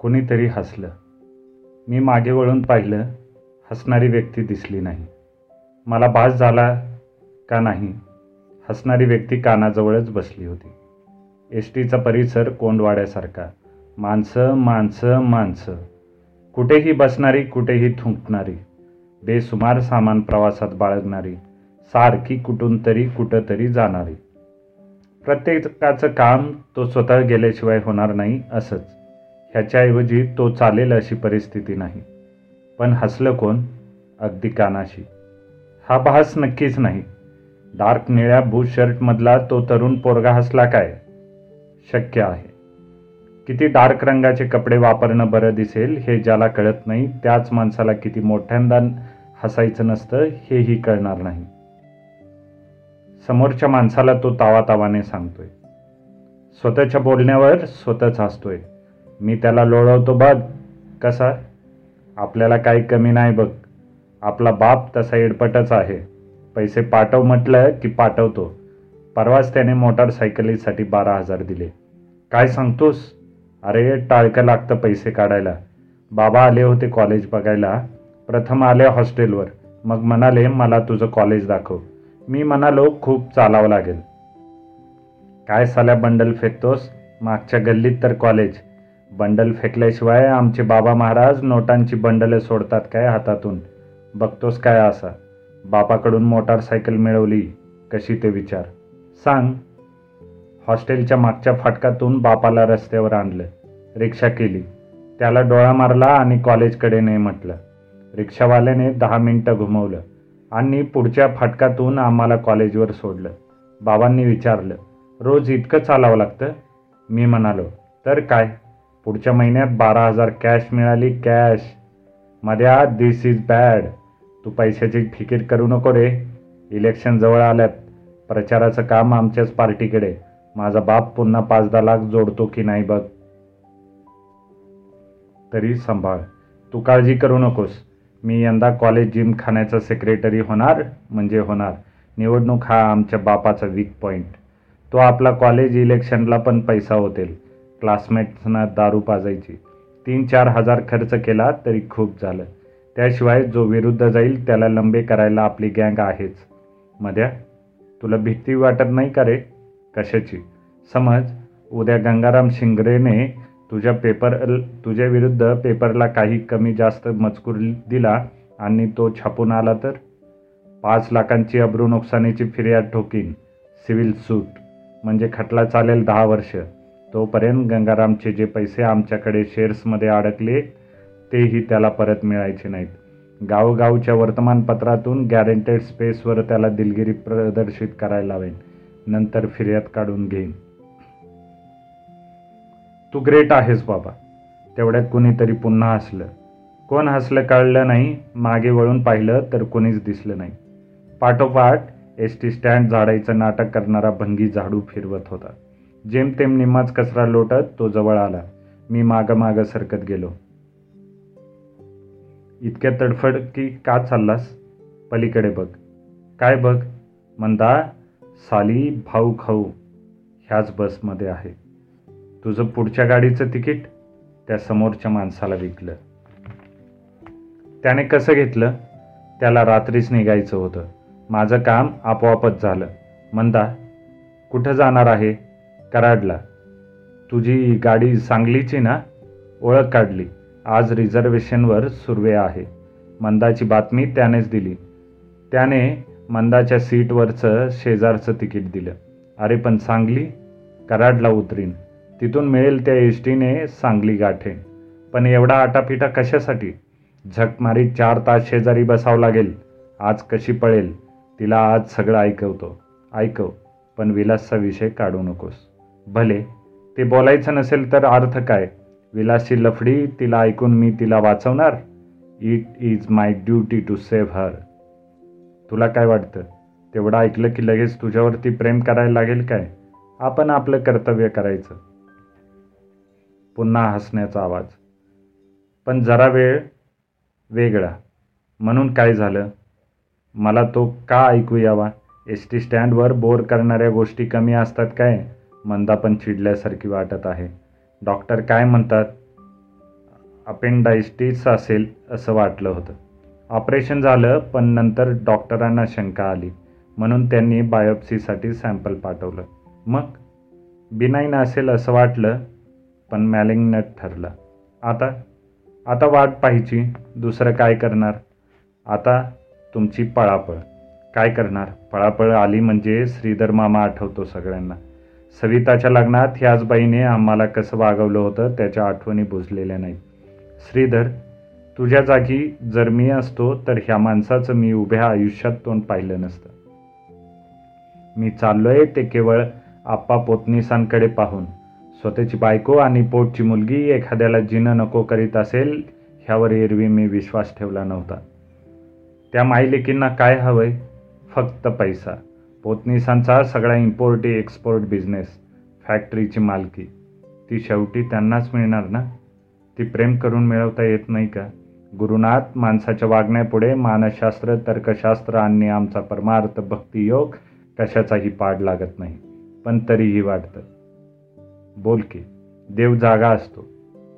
कुणीतरी हसलं. मी मागे वळून पाहिलं हसणारी व्यक्ती दिसली नाही. मला भास झाला का नाही? हसणारी व्यक्ती कानाजवळच बसली होती. एस टीचा परिसर कोंडवाड्यासारखा. माणसं माणसं माणसं. कुठेही बसणारी कुठेही थुंकणारी. बेसुमार सामान प्रवासात बाळगणारी. सारखी कुठून तरी कुठंतरी जाणारी. प्रत्येकाचं काम तो स्वतः गेल्याशिवाय होणार नाही असंच. ह्याच्याऐवजी तो चालेल अशी परिस्थिती नाही. पण हसलं कोण? अगदी कानाशी. हा भास नक्कीच नाही. डार्क निळ्या बूट शर्टमधला तो तरुण पोरगा हसला काय? शक्य आहे. किती डार्क रंगाचे कपडे वापरणं बरं दिसेल हे ज्याला कळत नाही त्याच माणसाला किती मोठ्यांदा हसायचं नसतं हेही कळणार नाही. समोरच्या माणसाला तो तावातावाने सांगतोय. स्वतःच्या बोलण्यावर स्वतःच हसतोय. मी त्याला लोळवतो बघ. कसा? आपल्याला काही कमी नाही बघ. आपला बाप तसा एडपटच आहे. पैसे पाठव म्हटलं की पाठवतो. परवाच त्याने मोटारसायकलीसाठी बारा हजार दिले. काय सांगतोस? अरे टाळकं लागतं पैसे काढायला. बाबा आले होते कॉलेज बघायला. प्रथम आले हॉस्टेलवर. मग म्हणाले मला तुझं कॉलेज दाखव. मी म्हणालो खूप चालावं लागेल. काय साल्या बंडल फेकतोस? मागच्या गल्लीत तर कॉलेज बंडल फेकल्याशिवाय आमचे बाबा महाराज नोटांची बंडले सोडतात काय हातातून? बघतोस काय असा बापाकडून मोटारसायकल मिळवली कशी ते विचार? सांग. हॉस्टेलच्या मागच्या फाटकातून बापाला रस्त्यावर आणलं. रिक्षा केली. त्याला डोळा मारला आणि कॉलेजकडे नाही म्हटलं. रिक्षावाल्याने दहा मिनटं घुमवलं आणि पुढच्या फाटकातून आम्हाला कॉलेजवर सोडलं. बाबांनी विचारलं रोज इतकं चालावं लागतं? मी म्हणालो तर काय? पुढच्या महिन्यात बारा हजार कॅश मिळाली. कॅश मध्या दिस इज बॅड तू पैशाची फिकीर करू नको रे. इलेक्शन जवळ आल्यात. प्रचाराचं काम आमच्याच पार्टीकडे. माझा बाप पुन्हा पाच दहा लाख जोडतो की नाही बघ. तरी सांभाळ. तू काळजी करू नकोस. मी यंदा कॉलेज जिमखान्याचा सेक्रेटरी होणार म्हणजे होणार. निवडणूक हा आमच्या बापाचा वीक पॉईंट तो आपला कॉलेज इलेक्शनला पण पैसा होतेल. क्लासमेट्सना दारू पाजायची. तीन चार हजार खर्च केला तरी खूप झालं. त्याशिवाय जो विरुद्ध जाईल त्याला लंबे करायला आपली गँग आहेच. मध्या तुला भीती वाटत नाही का रे? कशाची? समज उद्या गंगाराम शिंगरेने तुझ्या पेपर तुझ्या विरुद्ध पेपरला काही कमी जास्त मजकूर दिला आणि तो छापून आला तर? पाच लाखांची अब्रू नुकसानीची फिर्याद ठोकीन. सिव्हिल सूट. म्हणजे खटला चालेल दहा वर्ष. तोपर्यंत गंगारामचे जे पैसे आमच्याकडे शेअर्समध्ये अडकले तेही त्याला परत मिळायचे नाहीत. गावगावच्या वर्तमानपत्रातून गॅरंटेड स्पेसवर त्याला दिलगिरी प्रदर्शित करायला लावेन. नंतर फिर्याद काढून घेईन. तू ग्रेट आहेस बाबा. तेवढ्यात कुणीतरी पुन्हा हसलं. कोण हसलं कळलं नाही. मागे वळून पाहिलं तर कोणीच दिसलं नाही. पाठोपाठ एस टी स्टँड झाडायचं नाटक करणारा भंगी झाडू फिरवत होता. जेमतेम निम्माच कचरा लोटत तो जवळ आला. मी मागं मागं सरकत गेलो. इतक्या तडफड की का चाललास? पलीकडे बघ. काय बघ? मंदा साली भाऊ खाऊ ह्याच बसमध्ये आहे. तुझं पुढच्या गाडीचं तिकीट त्या समोरच्या माणसाला विकलं. त्याने कसं घेतलं? त्याला रात्रीच निघायचं होतं. माझं काम आपोआपच झालं. मंदा कुठं जाणार आहे? कराडला. तुझी गाडी सांगलीची ना? ओळख काढली. आज रिझर्वेशनवर सुर्वे आहे. मंदाची बातमी त्यानेच दिली. त्याने मंदाच्या सीटवरचं शेजारचं तिकीट दिलं. अरे पण सांगली? कराडला उतरीन. तिथून मिळेल त्या एस टीने सांगली गाठेन. पण एवढा आटापिटा कशासाठी? झकमारी चार तास शेजारी बसावं लागेल. आज कशी पळेल? तिला आज सगळं ऐकवतो. ऐकव पण विलासचा विषय काढू नकोस. भले ते बोलायचं नसेल तर अर्थ काय? विलासी लफडी तिला ऐकून मी तिला वाचवणार? It is my duty to save her तुला काय वाटतं? तेवढं ऐकलं की लगेच तुझ्यावरती प्रेम करायला लागेल काय? आपण आपलं कर्तव्य करायचं. पुन्हा हसण्याचा आवाज. पण जरा वेळ वेगळा. म्हणून काय झालं? मला तो का ऐकू यावा? एस टी स्टँडवर बोर करणाऱ्या गोष्टी कमी असतात काय? मंदा पण चिडल्यासारखी वाटत आहे. डॉक्टर काय म्हणतात? अपेंडायस्टिस असेल असं वाटलं होतं. ऑपरेशन झालं पण नंतर डॉक्टरांना शंका आली. म्हणून त्यांनी बायोप्सीसाठी सॅम्पल पाठवलं. मग? बिनाईन असेल असं वाटलं पण मॅलिंगनट ठरलं. आता? आता वाट पाहिजे दुसरं काय करणार? आता तुमची पळापळ. काय करणार? पळापळ आली म्हणजे श्रीधर मामा आठवतो सगळ्यांना. सविताच्या लग्नात ह्याच बाईने आम्हाला कसं वागवलं होतं त्याच्या आठवणी बुजलेल्या नाहीत. श्रीधर तुझ्या जागी जर मी असतो तर ह्या माणसाचं मी उभ्या आयुष्यात तोंड पाहिलं नसतं. मी चाललोय ते केवळ आप्पा पोतनीसांकडे पाहून. स्वतःची बायको आणि पोटची मुलगी एखाद्याला जिनं नको करीत असेल ह्यावर एरवी मी विश्वास ठेवला नव्हता. त्या माईलेकींना काय हवंय? फक्त पैसा. पोतनीसांचा सगळा इम्पोर्ट एक्सपोर्ट बिझनेस फॅक्टरीची मालकी. ती शेवटी त्यांनाच मिळणार ना? ती प्रेम करून मिळवता येत नाही का? गुरुनाथ माणसाच्या वागण्यापुढे मानसशास्त्र तर्कशास्त्र आणि आमचा परमार्थ भक्तियोग कशाचाही पाड लागत नाही. पण तरीही वाटतं बोल की देव जागा असतो.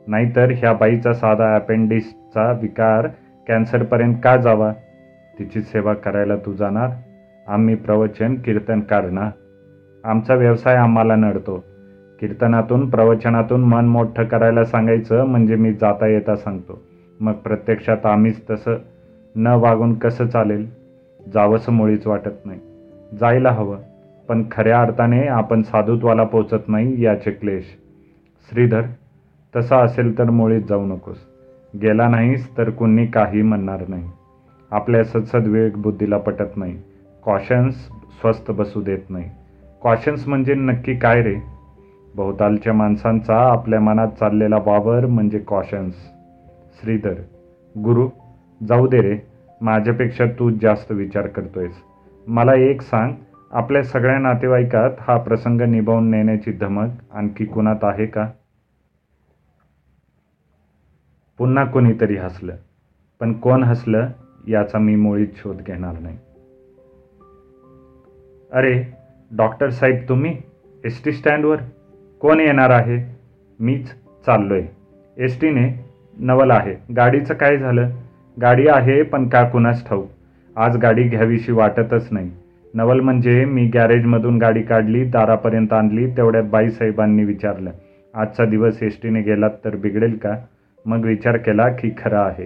नाहीतर ह्या बाईचा साधा अपेंडिक्सचा विकार कॅन्सरपर्यंत का जावा? तिची सेवा करायला तू जाणार? आम्ही प्रवचन कीर्तन ना आमचा व्यवसाय आम्हाला नडतो. कीर्तनातून प्रवचनातून मन मोठं करायला सांगायचं म्हणजे मी जाता येता सांगतो. मग प्रत्यक्षात आम्हीच तसं न वागून कसं चालेल? जावंसं मुळीच वाटत नाही. जायला हवं पण खऱ्या अर्थाने आपण साधुत्वाला पोचत नाही याचे क्लेश. श्रीधर तसा असेल तर मुळीच जाऊ नकोस. गेला नाहीस तर कुणी काही म्हणणार नाही. आपल्या सद्सद्विवेक बुद्धीला पटत नाही. कॉशन्स स्वस्त बसू देत नाही. कॉशन्स म्हणजे नक्की काय रे? बहुतालच्या माणसांचा आपल्या मनात चाललेला वावर म्हणजे कॉशन्स श्रीधर गुरु जाऊ दे रे. माझ्यापेक्षा तू जास्त विचार करतोयस. मला एक सांग आपल्या सगळ्या नातेवाईकात हा प्रसंग निभावून नेण्याची धमक आणखी कुणात आहे का? पुन्हा कोणीतरी हसलं. पण कोण हसलं याचा मी मुळीच शोध घेणार नाही. अरे डॉक्टर साहेब तुम्ही एस टी स्टँडवर कोण येणार आहे? मीच चाललो आहे एस टीने नवल आहे. गाडीचं काय झालं? गाडी आहे पण का कुणास ठाऊ आज गाडी घ्यावीशी वाटतच नाही. नवल म्हणजे मी गॅरेजमधून गाडी काढली दारापर्यंत आणली तेवढ्यात बाईसाहेबांनी विचारलं आजचा दिवस एस टीने गेलात तर बिघडेल का? मग विचार केला की खरं आहे.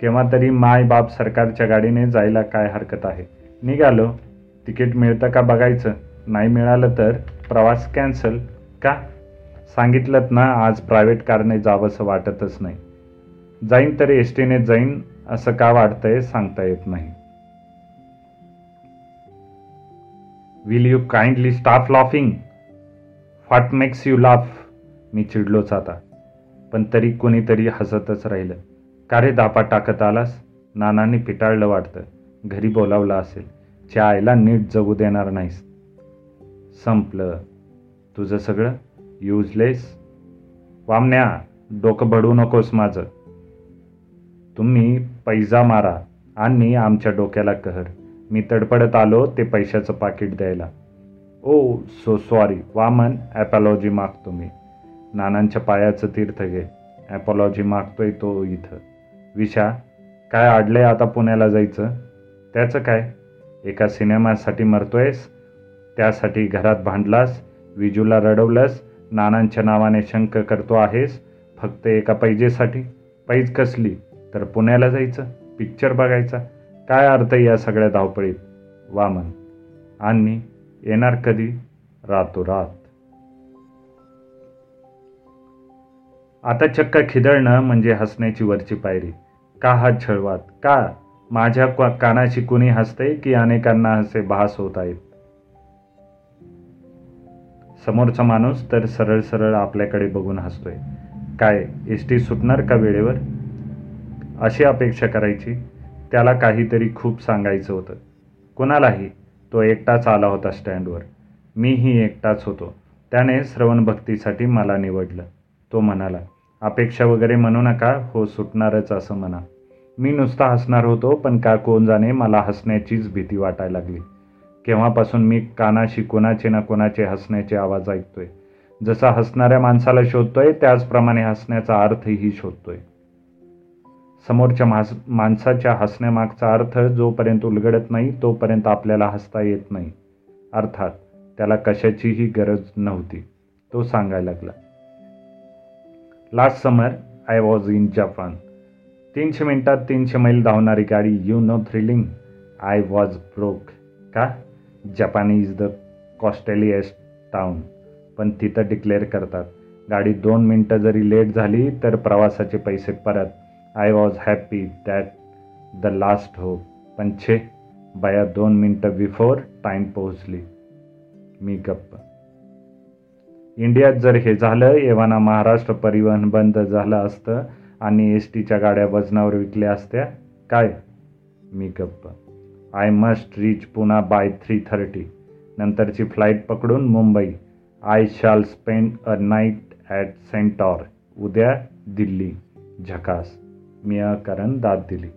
केव्हा तरी माय बाप सरकारच्या गाडीने जायला काय हरकत आहे. निघालो. तिकीट मिळतं का बघायचं? नाही मिळालं तर प्रवास कॅन्सल का? सांगितलं ना आज प्रायव्हेट कारने जावंसं वाटतच नाही. जाईन तर एस टीने जाईन असं का वाटतंय सांगता येत नाही. Will you kindly stop laughing what makes you laugh मी चिडलोच आता. पण तरी कोणीतरी हसतच राहिलं. का रे दापा टाकत आलास? नानांनी पिटाळलं वाटतं. घरी बोलावलं असेल. च्या आईला नीट जगू देणार नाहीस. संपलं. तुझं सगळं युजलेस वामण्या डोकं बडू नकोस माझं. तुम्ही पैजा मारा आणि आमच्या डोक्याला कहर. मी तडपडत आलो ते पैशाचं पाकिट द्यायला. Oh so sorry Vaman apology मागतो मी नानांच्या पायाचं तीर्थ घे. ॲपॉलॉजी मागतोय तो इथं. विशा काय आडलंय आता पुण्याला जायचं? त्याचं काय? एका सिनेमासाठी मरतोयस त्यासाठी घरात भांडलास विजूला रडवलंस नानांच्या नावाने शंक करतो आहेस फक्त एका पैजेसाठी. पैज कसली? तर पुण्याला जायचं पिक्चर बघायचा. काय अर्थ या सगळ्या धावपळीत? वामन आणि येणार कधी? रातोरात. आता चक्क खिदळणं म्हणजे हसण्याची वरची पायरी. का हा छळवात? का? माझ्या कानाशी कुणी हसते की अनेकांना असे भास होत आहेत? समोरचा माणूस तर सरळ सरळ आपल्याकडे बघून हसतोय. काय एस टी सुटणार का वेळेवर? अशी अपेक्षा करायची. त्याला काहीतरी खूप सांगायचं होतं. कुणालाही तो एकटाच आला होता स्टँडवर. मीही एकटाच होतो. त्याने श्रवणभक्तीसाठी मला निवडलं. तो म्हणाला अपेक्षा वगैरे म्हणू नका हो सुटणारच असं म्हणा. मी नुसता हसणार होतो पण का कोण जाणे मला हसण्याचीच भीती वाटायला लागली. केव्हापासून मी कानाशी कोणाचे ना कोणाचे हसण्याचे आवाज ऐकतोय. जसा हसणाऱ्या माणसाला शोधतोय त्याचप्रमाणे हसण्याचा अर्थही शोधतोय. समोरच्या मास माणसाच्या हसण्यामागचा अर्थ जोपर्यंत उलगडत नाही तोपर्यंत आपल्याला हसता येत नाही. अर्थात त्याला कशाचीही गरज नव्हती. तो सांगायला लागला last summer I was in Japan तीनशे मिनटात तीनशे मैल धावणारी गाडी you know thrilling I was broke का? Japan is the costliest town पण तिथं डिक्लेअर करतात. गाडी दोन मिनटं जरी लेट झाली तर प्रवासाचे पैसे परत. I was happy that the last हो पण छे बाया दोन मिनटं बिफोर टाईम पोहोचली. मी गप्प. इंडियात जर हे झालं एव्हाना महाराष्ट्र परिवहन बंद झालं असतं आणि एस टीच्या गाड्या वजनावर विकल्या असत्या. काय? मी गप्प. आय मस्ट रीच पुन्हा बाय थ्री थर्टी नंतरची फ्लाईट पकडून Mumbai. I shall spend a night at Centaur उद्या दिल्ली. झकास. मी कारण दाद दिली.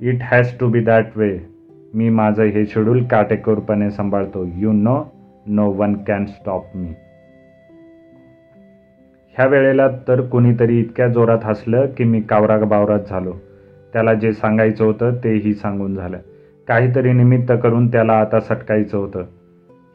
It has to be that way मी माझं हे शेड्यूल काटेकोरपणे सांभाळतो. You know no one can stop me ह्या वेळेला तर कोणीतरी इतक्या जोरात हसलं की मी कावरा बावरात झालो. त्याला जे सांगायचं होतं तेही सांगून झालं. काहीतरी निमित्त करून त्याला आता सटकायचं होतं.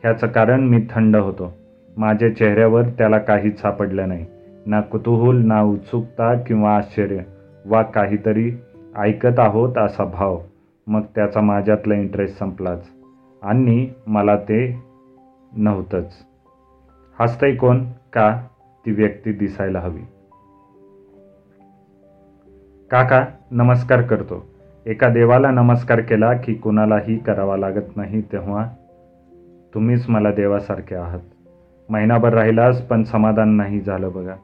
ह्याचं कारण मी थंड होतो. माझ्या चेहऱ्यावर त्याला काहीच सापडलं नाही. ना कुतूहल ना उत्सुकता किंवा आश्चर्य. वा काहीतरी ऐकत आहोत असा भाव. मग त्याचा माझ्यातला इंटरेस्ट संपलाच. आणि मला ते नव्हतंच. हसतंय कोण? का? ती व्यक्ती दिसायला हवी. काका नमस्कार करतो. एका देवाला नमस्कार केला की कुणालाही करावा लागत नाही तेव्हा तुम्हीच मला देवासारखे आहात. महिनाभर राहिलास पण समाधान नाही झालं बघा.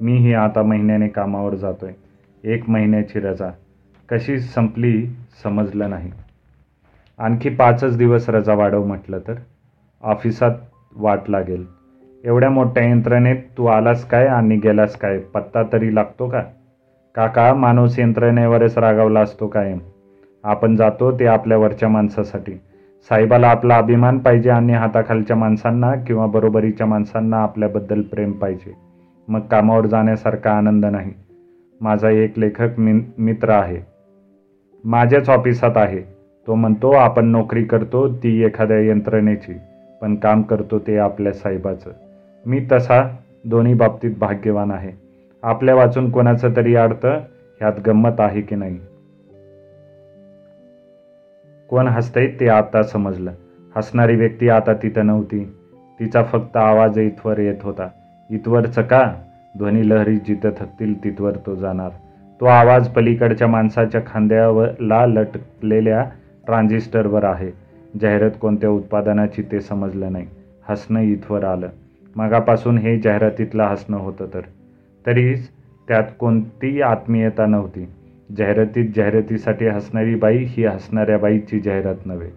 मीही आता महिन्याने कामावर जातोय. एक महिन्याची रजा. कशी संपली समजलं नाही. आणखी पाचच दिवस रजा वाढव म्हटलं तर. ऑफिसात वाट लागेल. एवढ्या मोठ्या यंत्रणेत तू आलास काय आणि गेलास काय? पत्ता तरी लागतो का? काका माणूस यंत्रणेवरच रागावला असतो कायम. आपण जातो ते आपल्या वरच्या माणसासाठी. साहेबाला आपला अभिमान पाहिजे आणि हाताखालच्या माणसांना किंवा बरोबरीच्या माणसांना आपल्याबद्दल प्रेम पाहिजे. मग कामावर जाण्यासारखा आनंद नाही. माझा एक लेखक मि मित्र आहे. माझ्याच ऑफिसात आहे. तो म्हणतो आपण नोकरी करतो ती एखाद्या यंत्रणेची पण काम करतो ते आपल्या साहेबाचं. मी तसा दोन्ही बाबतीत भाग्यवान आहे. आपल्या वाचून कोणाचं तरी अडतं ह्यात गंमत आहे की नाही? कोण हसतंय ते आता समजलं. हसणारी व्यक्ती आता तिथं नव्हती. तिचा फक्त आवाज इथवर येत होता. इथवरचं का? ध्वनी लहरी जिथं थकतील तिथवर तो जाणार. तो आवाज पलीकडच्या माणसाच्या खांद्यावरला लटकलेल्या ट्रान्झिस्टरवर आहे. जाहिरात कोणत्या उत्पादनाची ते समजलं नाही. हसणं इथवर आलं. मगापासून हे जाहिरातीतलं हसणं होतं तर. तरीच त्यात कोणतीही आत्मीयता नव्हती. जाहिरातीत जाहिरातीसाठी हसणारी बाई ही हसणाऱ्या बाईची जाहिरात नव्हे.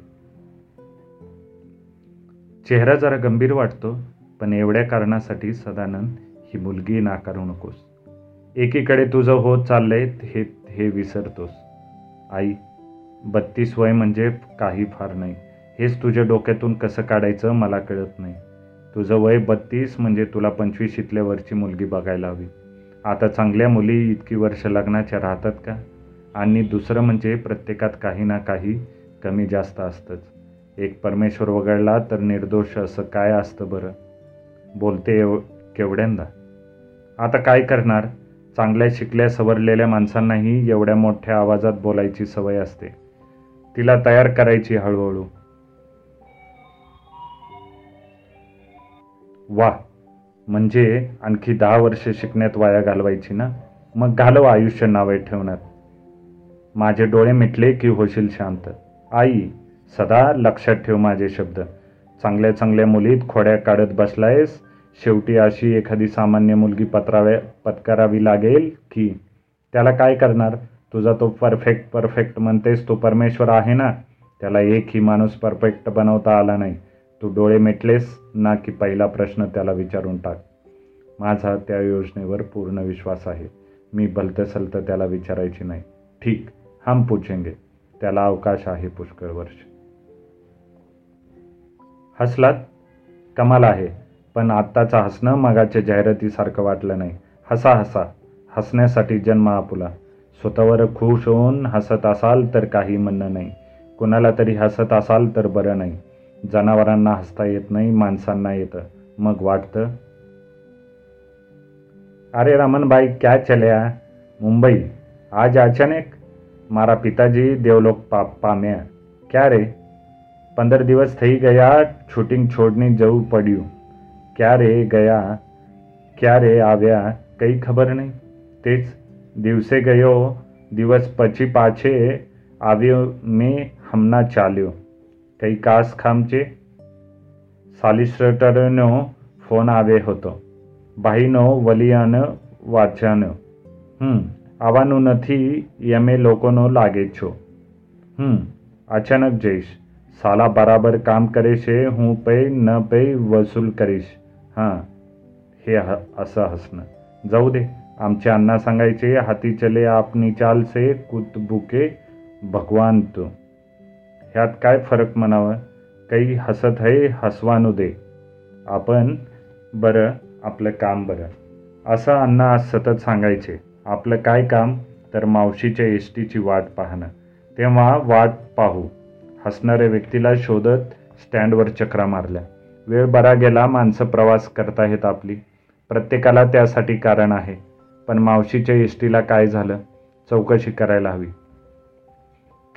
चेहरा जरा गंभीर वाटतो पण एवढ्या कारणासाठी सदानंद ही मुलगी नाकारू नकोस. एकीकडे तुझं होत चाललंय हे हे विसरतोस. आई बत्तीस वय म्हणजे काही फार नाही. हेच तुझ्या डोक्यातून कसं काढायचं मला कळत नाही. तुझं वय बत्तीस म्हणजे तुला पंचवीस वरची मुलगी बघायला हवी. आता चांगल्या मुली इतकी वर्ष लग्नाच्या राहतात का? आणि दुसरं म्हणजे प्रत्येकात काही ना काही कमी जास्त असतंच. एक परमेश्वर वगळला तर निर्दोष असं काय असतं बरं? बोलते एव केवढ्यांदा. आता काय करणार? चांगल्या शिकल्या सवरलेल्या माणसांनाही एवढ्या मोठ्या आवाजात बोलायची सवय असते. तिला तयार करायची हळूहळू. वा. म्हणजे आणखी दहा वर्ष शिकण्यात वाया घालवायची ना? मग घालव आयुष्य नावे ठेवण्यात. माझे डोळे मिटले की होशील शांत. आई सदा लक्षात ठेव माझे शब्द. चांगल्या चांगल्या मुलीत खोड्या काढत बसलायस? शेवटी अशी एखादी सामान्य मुलगी पत्राव्या पत्करावी लागेल की? त्याला काय करणार? तुझा तो परफेक्ट परफेक्ट म्हणतेस तो परमेश्वर आहे ना? त्याला एकही माणूस परफेक्ट बनवता आला नाही. तू डोळे मिटलेस ना की पहिला प्रश्न त्याला विचारून टाक. माझा त्या योजनेवर पूर्ण विश्वास आहे. मी भलतं सलतं त्याला विचारायची नाही. ठीक हम पूछेंगे. त्याला अवकाश आहे पुष्कळ वर्ष. हसलात? कमाल आहे. पण आत्ताचं हसणं मगाच्या जाहिरातीसारखं वाटलं नाही. हसा हसा. हसण्यासाठी जन्म आपुला. स्वतःवर खुश होऊन हसत असाल तर काही म्हणणं नाही. कुणाला तरी हसत असाल तर बरं नाही. जनावरांना हसता येत नाही माणसांना येतं मग वाटतं अरे रमन भाई क्या चल्या मुंबई आज अचानक મારા પિતાજી દેવલોક પા પામ્યા ક્યારે પંદર દિવસ થઈ ગયા શૂટિંગ છોડની જવું પડ્યું ક્યારે ગયા ક્યારે આવ્યા કંઈ ખબર નહીં તે જ દિવસે ગયો દિવસ પછી પાછે આવ્યો મેં હમણાં ચાલ્યો કંઈ કાસ ખામચે સાલિસ્ટરનો ફોન આવ્યો હતો ભાઈનો વલિયાન વાંચવાનો હમ આવવાનું નથી એમે લોકોનો લાગે છો હમ અચાનક જઈશ સાલા બરાબર કામ કરે છે હું પै ન પै वसूल करीश हां हे ह असं हसणं जाऊ दे आमचे अण्णा सांगायचे हाती चले आपनी चाल से कुतबुके भगवान तू ह्यात काय फरक म्हणावं? काही हसत आहे हसवानू दे. आपण बरं आपलं काम बरं. असं अण्णा आज सतत सांगायचे. आपलं काय काम? तर मावशीच्या एस टीची वाट पाहणं. तेव्हा वाट पाहू. हसणाऱ्या व्यक्तीला शोधत स्टँडवर चक्रा मारल्या. वेळ बरा गेला माणसं प्रवास करताहेत आपली. प्रत्येकाला त्यासाठी कारण आहे. पण मावशीच्या एस टीला काय झालं? चौकशी करायला हवी.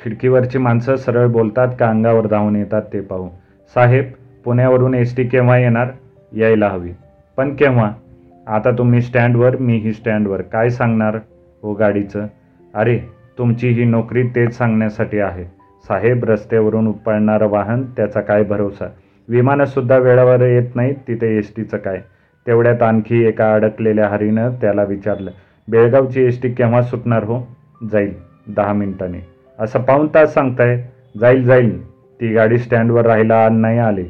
खिडकीवरची माणसं सरळ बोलतात का अंगावर धावून येतात ते पाहू. साहेब पुण्यावरून एस टी केव्हा येणार? यायला हवी. पण केव्हा? आता तुम्ही स्टँडवर मीही स्टँडवर. काय सांगणार हो गाडीचं? अरे तुमची ही नोकरी तेच सांगण्यासाठी आहे. साहेब रस्त्यावरून उपळणारं वाहन त्याचा काय भरोसा? विमानंसुद्धा वेळेवर येत नाहीत तिथे एस टीचं काय? तेवढ्यात आणखी एका अडकलेल्या हरीनं त्याला विचारलं बेळगावची एस टी केव्हा सुटणार हो? जाईल दहा मिनिटांनी. असं पाऊन तास सांगताय जाईल जाईल. ती गाडी स्टँडवर राहायला नाही आली.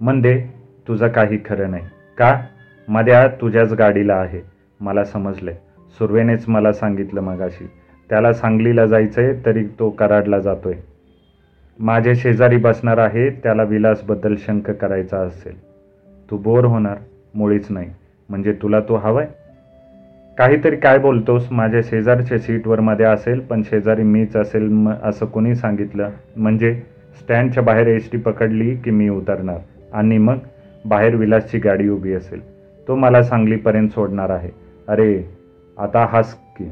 म्हणजे तुझं काही खरं नाही. का? मध्या तुझ्याच गाडीला आहे. मला समजले सुर्वेनेच मला सांगितलं मगाशी. त्याला सांगलीला जायचंय तरी तो कराडला जातोय. माझे शेजारी बसणार आहे त्याला विलासबद्दल शंक करायचा असेल. तू बोर होणार मुळीच नाही. म्हणजे तुला तो हवाय? काहीतरी काय बोलतोस? माझ्या शेजारच्या सीटवर मध्ये असेल पण शेजारी मीच असेल म असं कोणी सांगितलं? म्हणजे स्टँडच्या बाहेर एस टी पकडली की मी उतरणार? आणि मग बाहेर विलासची गाडी उभी असेल. तो मला सांगलीपर्यंत सोडणार आहे. अरे आता हस की?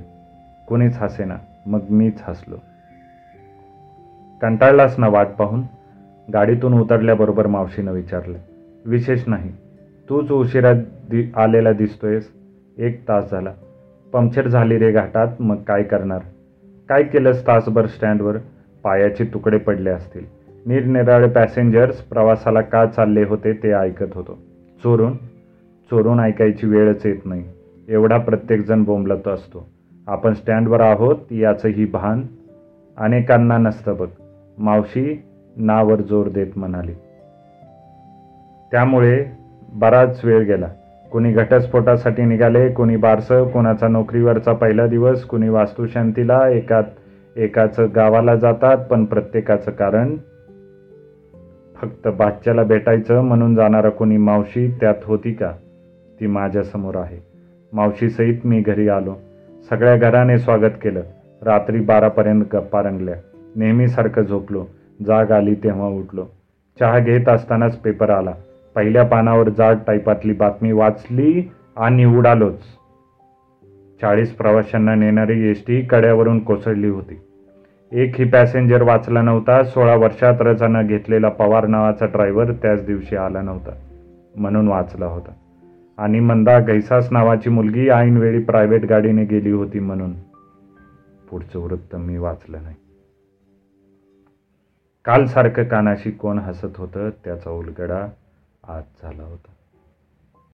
कोणीच हसेना. मग मीच हसलो. कंटाळलास ना वाट पाहून? गाडीतून उतरल्याबरोबर मावशीनं विचारलं. विशेष नाही. तूच उशिरा दि आलेला दिसतोयस? एक तास झाला. पंक्चर झाली रे घाटात मग काय करणार? काय केलंस तासभर स्टँडवर? पायाचे तुकडे पडले असतील. निरनिराळे पॅसेंजर्स प्रवासाला का चालले होते ते ऐकत होतो. चोरून? चोरून ऐकायची वेळच येत नाही. एवढा प्रत्येकजण बोंबलत असतो. आपण स्टँडवर आहोत याचंही भान अनेकांना नसतं बघ. मावशी नावर जोर देत म्हणाली. त्यामुळे बराच वेळ गेला. कोणी घटस्फोटासाठी निघाले कोणी बारसं कोणाचा नोकरीवरचा पहिला दिवस कोणी वास्तुशांतीला एकात एकाचं गावाला जातात पण प्रत्येकाचं कारण? फक्त बादच्याला भेटायचं म्हणून जाणारा कोणी मावशी त्यात होती का? ती माझ्यासमोर आहे. मावशीसहित मी घरी आलो. सगळ्या घराने स्वागत केलं. रात्री बारापर्यंत गप्पा रंगल्या. नेहमीसारखं झोपलो. जाग आली तेव्हा उठलो. चहा घेत असतानाच पेपर आला. पहिल्या पानावर जाड टाईपातली बातमी वाचली आणि उडालोच. चाळीस प्रवाशांना नेणारी एस टी कड्यावरून कोसळली होती. एकही पॅसेंजर वाचला नव्हता सोळा वर्षात रजानं घेतलेला पवार नावाचा ड्रायव्हर त्याच दिवशी आला नव्हता म्हणून वाचला होता. आणि मंदा गैसास नावाची मुलगी ऐनवेळी प्रायव्हेट गाडीने गेली होती म्हणून. पुढचं वृत्त मी वाचलं नाही. कालसारखं कानाशी कोण हसत होतं त्याचा उलगडा आज झाला होता.